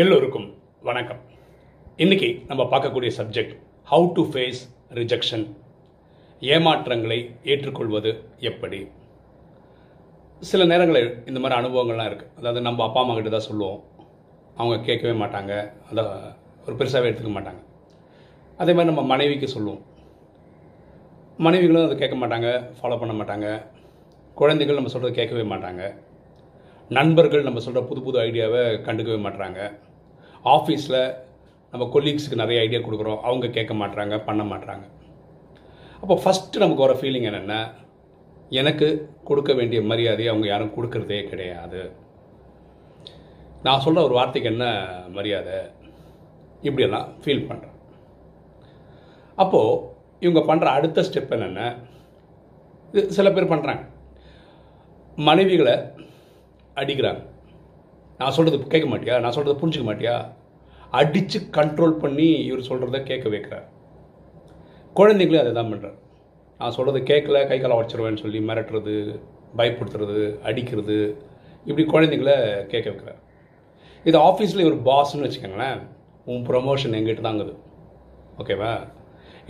எல்லோருக்கும் வணக்கம். இன்னைக்கு நம்ம பார்க்கக்கூடிய subject how to face rejection ஏமாற்றங்களை ஏற்றுக்கொள்வது எப்படி? சில நேரங்களில் இந்த மாதிரி அனுபவங்கள்லாம் இருக்குது அதாவது நம்ம அப்பா அம்மா கிட்ட தான் சொல்லுவோம். அவங்க கேட்கவே மாட்டாங்க. அதை ஒரு பெருசாகவே எடுத்துக்க மாட்டாங்க. அதே மாதிரி நம்ம மனைவிக்கு சொல்லுவோம். மனைவிகளும் அதை கேட்க மாட்டாங்க ஃபாலோ பண்ண மாட்டாங்க. குழந்தைகள் நம்ம சொல்கிறத கேட்கவே மாட்டாங்க. நண்பர்கள் நம்ம சொல்கிற புது புது ஐடியாவை கண்டுக்கவே மாட்டாங்க ஆஃபீஸில் நம்ம கொலீக்ஸுக்கு நிறைய ஐடியா கொடுக்குறோம். அவங்க கேட்க மாட்றாங்க பண்ண மாட்றாங்க. அப்போ ஃபஸ்ட்டு நமக்கு வர ஃபீலிங் என்னென்னா எனக்கு கொடுக்க வேண்டிய மரியாதையை அவங்க யாரும் கொடுக்கறதே கிடையாது. நான் சொல்கிற ஒரு வார்த்தைக்கு என்ன மரியாதை? இப்படியெல்லாம் ஃபீல் பண்ணுறேன் அப்போது இவங்க பண்ணுற அடுத்த ஸ்டெப் என்னென்ன இது சில பேர் பண்ணுறாங்க மனைவிகளை அடிக்கிறாங்க. நான் சொல்கிறது கேட்க மாட்டியா? நான் சொல்கிறத புரிஞ்சிக்க மாட்டியா? அடித்து கண்ட்ரோல் பண்ணி இவர் சொல்கிறத கேட்க வைக்கிறார். குழந்தைங்களும் அதை தான் பண்ணுறார் நான் சொல்கிறத கேட்கல கை காலை உடச்சிருவேன்னு சொல்லி மிரட்டுறது பயப்படுத்துறது அடிக்கிறது இப்படி குழந்தைங்கள கேட்க வைக்கிறார். இது ஆஃபீஸில் இவர் பாஸ்ன்னு வச்சுக்கோங்களேன் உன் ப்ரொமோஷன் எங்கிட்ட தாங்குது ஓகேவா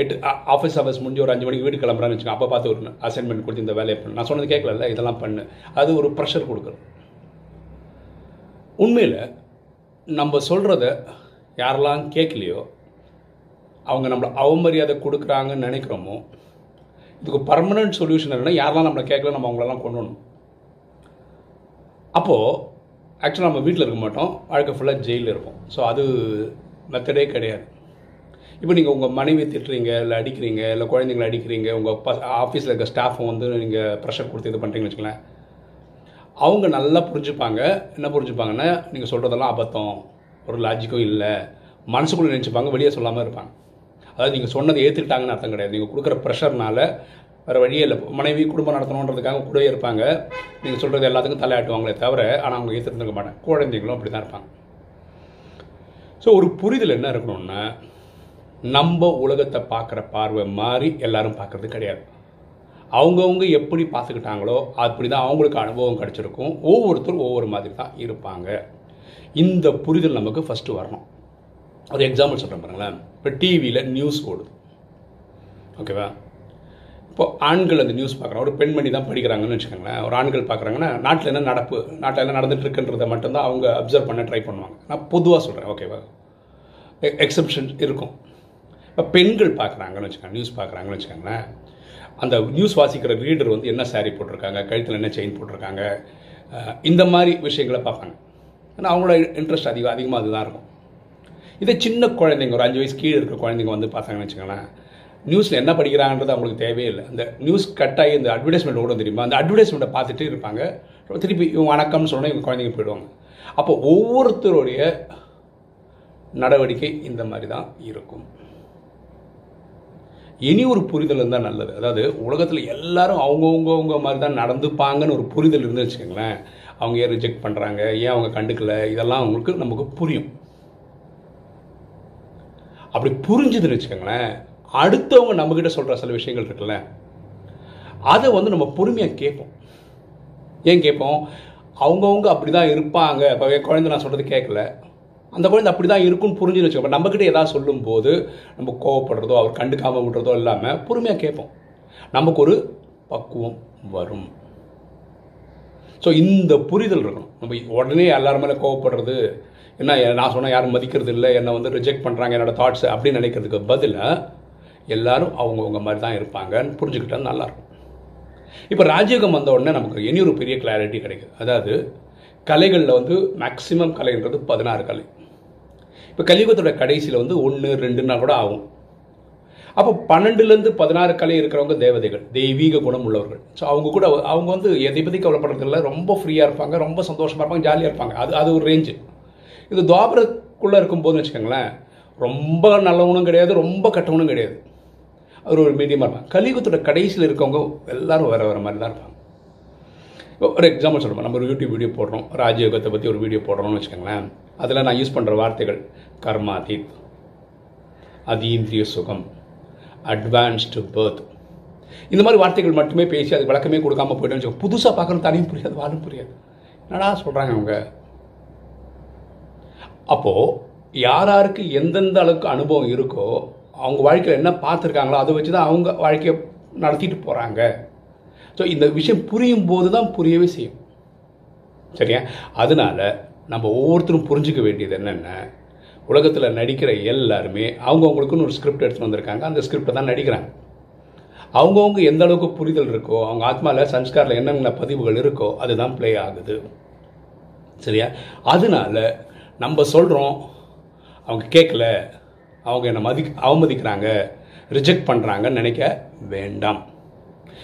எட்டு ஆஃபீஸ் ஹவர்ஸ் முடிஞ்சு ஒரு அஞ்சு மணிக்கு வீடு கிளம்புறான்னு வச்சுக்கோங்க அப்போ பார்த்து ஒரு அசைன்மெண்ட் கொடுத்து இந்த வேலையை பண்ணு. நான் சொன்னது கேட்கல இதெல்லாம் பண்ணு. அது ஒரு ப்ரெஷர் கொடுக்குறது உண்மையில் நம்ம சொல்கிறத யாரெல்லாம் கேட்கலையோ அவங்க நம்மளை அவமரியாதை கொடுக்குறாங்கன்னு நினைக்கிறோமோ இதுக்கு பர்மனன்ட் சொல்யூஷன் என்னன்னா யாரெல்லாம் நம்மளை கேட்கல நம்ம அவங்களெல்லாம் கொண்டு வரணும் அப்போது ஆக்சுவலாக நம்ம வீட்டில் இருக்க மாட்டோம். வாழ்க்கை ஃபுல்லாக ஜெயிலில் இருப்போம். ஸோ அது மெத்தடே கிடையாது. இப்போ நீங்கள் உங்கள் மனைவி திட்டுறீங்க இல்லை அடிக்கிறீங்க இல்லை குழந்தைங்களை அடிக்கிறீங்க உங்கள் ப ஆஃபீஸில் இருக்க ஸ்டாஃபும் வந்து நீங்கள் ப்ரெஷர் கொடுத்து இது பண்ணுறீங்கன்னு வச்சுக்கலாம் அவங்க நல்லா புரிஞ்சுப்பாங்க. என்ன புரிஞ்சுப்பாங்கன்னா நீங்கள் சொல்கிறதெல்லாம் அபத்தம். ஒரு லாஜிக்கும் இல்லை. மனசுக்குள்ளே நினச்சிப்பாங்க வெளியே சொல்லாமல் இருப்பாங்க. அதாவது நீங்கள் சொன்னதை ஏற்றுக்கிட்டாங்கன்னு அர்த்தம் கிடையாது. நீங்கள் கொடுக்குற ப்ரெஷர்னால வேறு வழியே இல்லை. மனைவி குடும்பம் நடத்தணுன்றதுக்காக கூடவே இருப்பாங்க. நீங்கள் சொல்கிறது எல்லாத்துக்கும் தலையாட்டுவாங்களே தவிர ஆனால் அவங்க ஏற்றுருந்துக்க மாட்டாங்க. குழந்தைங்களும் அப்படி தான் இருப்பாங்க. ஸோ ஒரு புரிதல் என்ன இருக்கணும்னா நம்ம உலகத்தை பார்க்குற பார்வை மாதிரி எல்லாரும் பார்க்குறது கிடையாது. அவங்கவுங்க எப்படி பார்த்துக்கிட்டாங்களோ அப்படி தான் அவங்களுக்கு அனுபவம் கிடச்சிருக்கும். ஒவ்வொருத்தரும் ஒவ்வொரு மாதிரி தான் இருப்பாங்க. இந்த புரிதல் நமக்கு ஃபஸ்ட்டு வரணும். ஒரு எக்ஸாம்பிள் சொல்கிறேன் பாருங்களேன். இப்போ டிவியில் நியூஸ் ஓடுது. ஓகேவா இப்போ ஆண்கள் அந்த நியூஸ் பார்க்குறாங்க. ஒரு பெண்மணி தான் படிக்கிறாங்கன்னு வச்சுக்கோங்களேன். ஒரு ஆண்கள் பார்க்குறாங்கன்னா நாட்டில் என்ன நடப்பு நாட்டில் என்ன நடந்துட்டுருக்குன்றதை மட்டும்தான் அவங்க அப்சர்வ் பண்ண ட்ரை பண்ணுவாங்க. நான் பொதுவாக சொல்கிறேன் ஓகேவா எக்ஸப்ஷன் இருக்கும். இப்போ பெண்கள் பார்க்குறாங்கன்னு வச்சுக்கோங்க. நியூஸ் பார்க்குறாங்கன்னு வச்சுக்கோங்களேன். அந்த நியூஸ் வாசிக்கிற ரீடர் வந்து என்ன சாரீ போட்டிருக்காங்க கழுத்தில் என்ன செயின் போட்டிருக்காங்க இந்த மாதிரி விஷயங்களை பார்ப்பாங்க. ஏன்னா அவங்களோட இன்ட்ரெஸ்ட் அதிகம் அதிகமாக அதுதான் இருக்கும். இதே சின்ன குழந்தைங்க ஒரு அஞ்சு வயசு கீழே இருக்கிற குழந்தைங்க வந்து பார்த்தாங்கன்னு வச்சுக்கோங்களேன் நியூஸில் என்ன படிக்கிறாங்கன்றது அவங்களுக்கு தேவையே இல்லை. அந்த நியூஸ் கட் ஆகி இந்த அட்வர்டைஸ்மெண்ட் ஓடும் தெரியுமா? அந்த அட்வர்டைஸ்மெண்ட்டை பார்த்துட்டு இருப்பாங்க. திருப்பி இவங்க வணக்கம்னு சொன்னால் இவங்க குழந்தைங்க போயிடுவாங்க. அப்போ ஒவ்வொருத்தருடைய நடவடிக்கை இந்த மாதிரி தான் இருக்கும். இனி ஒரு புரிதல் இருந்தால் நல்லது. அதாவது உலகத்தில் எல்லாரும் அவங்கவுங்கவுங்க மாதிரி தான் நடந்துப்பாங்கன்னு ஒரு புரிதல் இருந்து வச்சுக்கோங்களேன். அவங்க ஏன் ரிஜெக்ட் பண்ணுறாங்க ஏன் அவங்க கண்டுக்கல? இதெல்லாம் அவங்களுக்கு நமக்கு புரியும். அப்படி புரிஞ்சுதுன்னு வச்சுக்கோங்களேன் அடுத்தவங்க நம்மக்கிட்ட சொல்கிற சில விஷயங்கள் இருக்குல்ல அதை வந்து நம்ம பொறுமையாக கேட்போம். ஏன் கேட்போம்? அவங்கவுங்க அப்படி தான் இருப்பாங்க. இப்போ குழந்தை நான் சொல்கிறது கேட்கல. அந்த குழந்தை அப்படி தான் இருக்கும்னு புரிஞ்சுன்னு வச்சுக்கோங்க நம்மக்கிட்ட ஏதாவது சொல்லும்போது நம்ம கோவப்படுறதோ அவர் கண்டுக்காமல் விடுறதோ இல்லாமல் பொறுமையாக கேட்போம். நமக்கு ஒரு பக்குவம் வரும். ஸோ இந்த புரிதல் இருக்கணும். நம்ம உடனே எல்லாரும் மேலே கோவப்படுறது என்ன நான் சொன்னால் யாரும் மதிக்கிறது இல்லை என்னை வந்து ரிஜெக்ட் பண்ணுறாங்க என்னோட தாட்ஸ் அப்படின்னு நினைக்கிறதுக்கு பதிலாக எல்லாரும் அவங்கவுங்க மாதிரி தான் இருப்பாங்கன்னு புரிஞ்சுக்கிட்டா நல்லாயிருக்கும் இப்போ ராஜயோகம் வந்த உடனே நமக்கு இனி ஒரு பெரிய கிளாரிட்டி கிடைக்குது. அதாவது கலைகளில் வந்து மேக்சிமம் கலைன்றது பதினாறு கலை. இப்போ கலியுகத்தோட கடைசியில் வந்து ஒன்று ரெண்டுன்னா கூட ஆகும். அப்போ பன்னெண்டுலேருந்து பதினாறு கலை இருக்கிறவங்க தேவதைகள் தெய்வீக குணம் உள்ளவர்கள். ஸோ அவங்க கூட அவங்க வந்து எதை பற்றி கவலைப்படுறதில்ல ரொம்ப ஃப்ரீயாக இருப்பாங்க ரொம்ப சந்தோஷமாக இருப்பாங்க ஜாலியாக இருப்பாங்க. அது அது ஒரு ரேஞ்சு இது துவாபரக்குள்ளே இருக்கும்போதுன்னு வச்சுக்கோங்களேன் ரொம்ப நல்லவனும் கிடையாது ரொம்ப கட்டவனும் கிடையாது. அவர் ஒரு மீடியமாக இருப்பாங்க. கலியுகத்தோட கடைசியில் இருக்கவங்க எல்லாரும் வேறு வேறு மாதிரி தான் இருப்பாங்க. ஒரு எக்ஸாம்பிள் சொல்லுவோம் நம்ம ஒரு யூடியூப் வீடியோ போடுறோம். ராஜயோகத்தை பற்றி ஒரு வீடியோ போடுறோம்னு வச்சுக்கோங்களேன். அதில் நான் யூஸ் பண்ணுற வார்த்தைகள் கர்மாதீத் அதீந்திரிய சுகம் அட்வான்ஸ்டு பேர்த் இந்த மாதிரி வார்த்தைகள் மட்டுமே பேசி அது விளக்கமே கொடுக்காம போய்ட்டு வச்சுக்கோங்க புதுசாக பார்க்குறது தனியும் புரியாது வாழும் புரியாது. என்னடா சொல்கிறாங்க அவங்க? அப்போது யார் யாருக்கு எந்தெந்த அளவுக்கு அனுபவம் இருக்கோ அவங்க வாழ்க்கையில் என்ன பார்த்துருக்காங்களோ அதை வச்சு தான் அவங்க வாழ்க்கையை நடத்திட்டு போகிறாங்க ஸோ இந்த விஷயம் புரியும் போது தான் புரியவே செய்யும். சரியா? அதனால நம்ம ஒவ்வொருத்தரும் புரிஞ்சுக்க வேண்டியது என்னென்ன உலகத்தில் நடிக்கிற எல்லாருமே அவங்கவுங்களுக்குன்னு ஒரு ஸ்கிரிப்ட் எடுத்துகிட்டு வந்திருக்காங்க. அந்த ஸ்கிரிப்டை தான் நடிக்கிறாங்க. அவங்கவுங்க எந்த அளவுக்கு புரிதல் இருக்கோ அவங்க ஆத்மாவில் சன்ஸ்காரில் என்னென்ன பதிவுகள் இருக்கோ அதுதான் ப்ளே ஆகுது. சரியா? அதனால நம்ம சொல்கிறோம் அவங்க கேட்கல அவங்க என்னை மதி அவமதிக்கிறாங்க ரிஜெக்ட் பண்ணுறாங்கன்னு நினைக்க வேண்டாம்.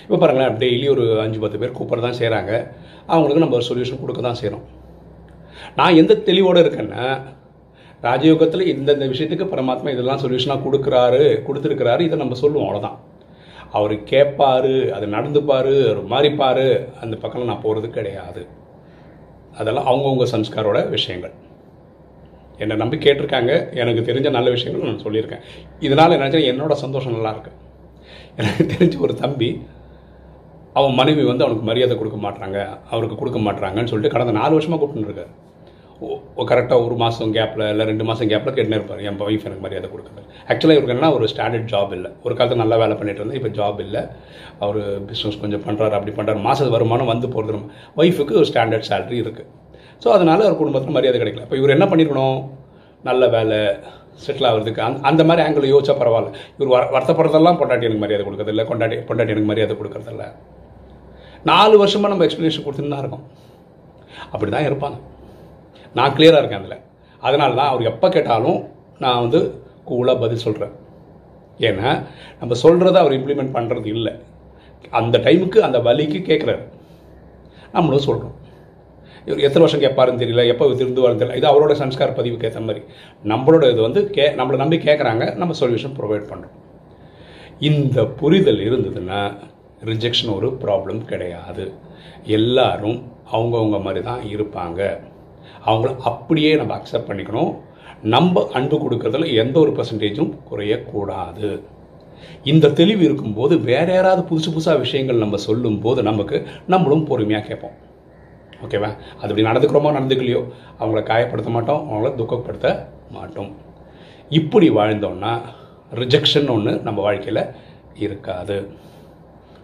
இப்போ பாருங்களேன் டெய்லி ஒரு அஞ்சு பத்து பேர் கூப்பிட தான் செய்கிறாங்க அவங்களுக்கு நம்ம ஒரு சொல்யூஷன் கொடுக்க தான் செய்கிறோம் நான் எந்த தெளிவோடு இருக்கேன்னா ராஜயோகத்தில் இந்தந்த விஷயத்துக்கு பரமாத்மா இதெல்லாம் சொல்யூஷனாக கொடுக்குறாரு கொடுத்துருக்கிறாரு இதை நம்ம சொல்லுவோம் அவ்வளோதான் அவர் கேட்பார் அது நடந்துப்பார் மாறிப்பார் அந்த பக்கம் நான் போகிறது கிடையாது. அதெல்லாம் அவங்கவுங்க சம்ஸ்காரோட விஷயங்கள். என்னை நம்பி கேட்டிருக்காங்க எனக்கு தெரிஞ்ச நல்ல விஷயங்களும் நான் சொல்லியிருக்கேன். இதனால் என்ன என்னோட சந்தோஷம் நல்லாயிருக்கு எனக்கு தெரிஞ்ச ஒரு தம்பி அவன் மனைவி வந்து அவனுக்கு மரியாதை கொடுக்க மாட்டாங்க அவருக்கு கொடுக்க மாட்டாங்கன்னு சொல்லிட்டு கடந்த நாலு வருஷமாக கூப்பிட்டு ஓ கரெக்டாக ஒரு மாதம் கேப்பில் இல்லை ரெண்டு மாதம் கேப்பில் கேட்டுனே இருப்பார். என் ஒய்ஃப் எனக்கு மரியாதை கொடுக்குறது. ஆக்சுவலாக இவருக்கு என்ன ஒரு ஸ்டாண்டர்ட் ஜாப் இல்லை. ஒரு காலத்தில் நல்லா வேலை பண்ணிட்டு இருந்தேன் இப்போ ஜாப் இல்லை. அவர் பிஸ்னஸ் கொஞ்சம் பண்ணுறாரு அப்படி பண்ணுறாரு மாத வருமானம் வந்து போகிறது நம்ம ஒய்ஃபுக்கு ஒரு ஸ்டாண்டர்ட் சேலரி இருக்குது ஸோ அதனால் அவர் குடும்பத்தில் மரியாதை கிடைக்கல. இப்போ இவர் என்ன பண்ணியிருக்கணும் நல்ல வேலை செட்டில் ஆகிறதுக்கு அந்த அந்த மாதிரி ஆங்கிள் யோசிச்சா பரவாயில்ல. இவர் வர வருத்தப்படுறதெல்லாம் பொண்டாட்டி எனக்கு மரியாதை கொடுக்கறதில்ல. கொண்டாட்டி பொண்டாட்டி எனக்கு மரியாதை கொடுக்கறதில்ல. நாலு வருஷமாக நம்ம எக்ஸ்ப்ளனேஷன் கொடுத்துட்டு தான் இருக்கோம். அப்படி தான் இருப்பாங்க. நான் கிளியராக இருக்கேன் அதில். அதனால தான் அவர் எப்போ கேட்டாலும் நான் வந்து கூலாக பதில் சொல்கிறேன் ஏன்னா நம்ம சொல்கிறத அவர் இம்ப்ளிமெண்ட் பண்ணுறது இல்லை. அந்த டைமுக்கு அந்த வலிக்கு கேட்குறாரு நம்மளும் சொல்கிறோம் இவர் எத்தனை வருஷம் கேட்பாருன்னு தெரியல. எப்போ திருந்துவாருன்னு தெரியல. இது அவரோட சம்ஸ்கார பதிவுக்கு ஏற்ற மாதிரி. நம்மளோட இது வந்து கே நம்மளை நம்பி கேட்குறாங்க நம்ம சொல்யூஷன் ப்ரொவைட் பண்ணுறோம் இந்த புரிதல் இருந்ததுன்னா ரிஜெக்ஷன் ஒரு ப்ராப்ளம் கிடையாது. எல்லாரும் அவங்கவுங்க மாதிரி தான் இருப்பாங்க. அவங்கள அப்படியே நம்ம அக்செப்ட் பண்ணிக்கணும். நம்ம அன்பு கொடுக்கறதுல எந்த ஒரு பர்சன்டேஜும் குறையக்கூடாது. இந்த தெளிவு இருக்கும்போது வேற யாராவது புதுசு புதுசாக விஷயங்கள் நம்ம சொல்லும்போது நமக்கு நம்மளும் பொறுமையாக கேட்போம். ஓகேவா அது இப்படி நடந்துக்கிறோமோ நடந்துக்கலையோ? அவங்கள காயப்படுத்த மாட்டோம் அவங்கள துக்கப்படுத்த மாட்டோம். இப்படி வாழ்ந்தோம்னா ரிஜெக்ஷன் ஒன்று நம்ம வாழ்க்கையில் இருக்காது.